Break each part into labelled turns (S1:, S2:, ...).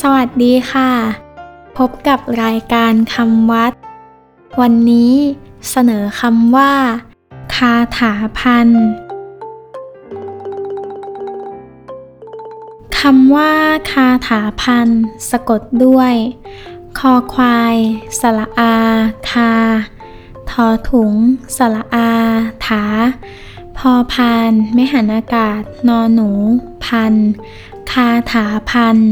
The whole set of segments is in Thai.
S1: สวัสดีค่ะ พบกับรายการคำวัด วันนี้เสนอคำว่า คาถาพันคำว่า คาถาพันสะกดด้วย คอควาย สระอา คา ทอถุง สระอา ถา พอพานไม่หันอากาศ นอหนู พัน คาถาพันธ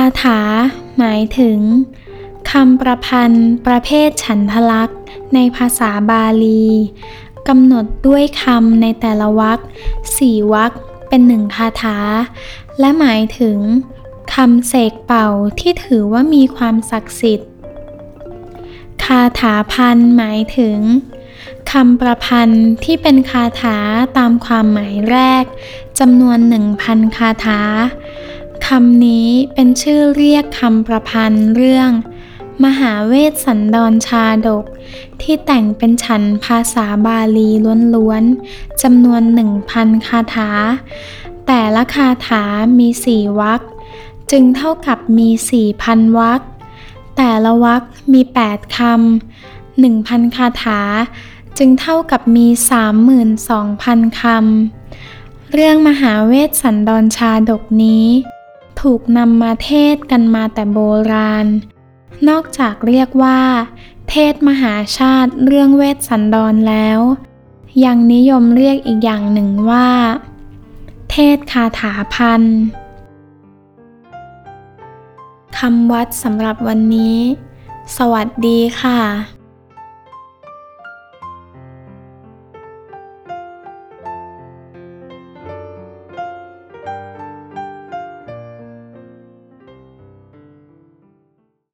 S1: าถา หมายถึงคำประพันธ์ ประเภทฉันทลักษณ์ในภาษาบาลีกำหนดด้วยคำในแต่ละวรรคสี่วรรคเป็นหนึ่งคาถา และหมายถึงคำเสกเป่าที่ถือว่ามีความศักดิ์สิทธิ์ คาถาพันหมายถึงคำประพันธ์ที่เป็นคาถาตามความหมายแรกจำนวนหนึ่งพันคาถา คำนี้เป็นชื่อเรียกคำประพันธ์เรื่อง มหาเวสสันดรชาดก ที่แต่งเป็นฉันภาษาบาลีล้วนๆจำนวนหนึ่งพันคาถา แต่ละคาถามีสี่วรรคจึงเท่ากับมีสี่พันวรรคแต่ละวรรคมีแปดคำหนึ่งพันคาถา จึงเท่ากับมีสามหมื่นสองพันคำเรื่องมหาเวสสันดรชาดกนี้ ถูกนำมาเทศกันมาแต่โบราณ นอกจากเรียกว่า เทศมหาชาติเรื่องเวสสันดรแล้ว ยังนิยมเรียกอีกอย่างหนึ่งว่า เทศคาถาพันคำวัดสำหรับวันนี้ สวัสดีค่ะ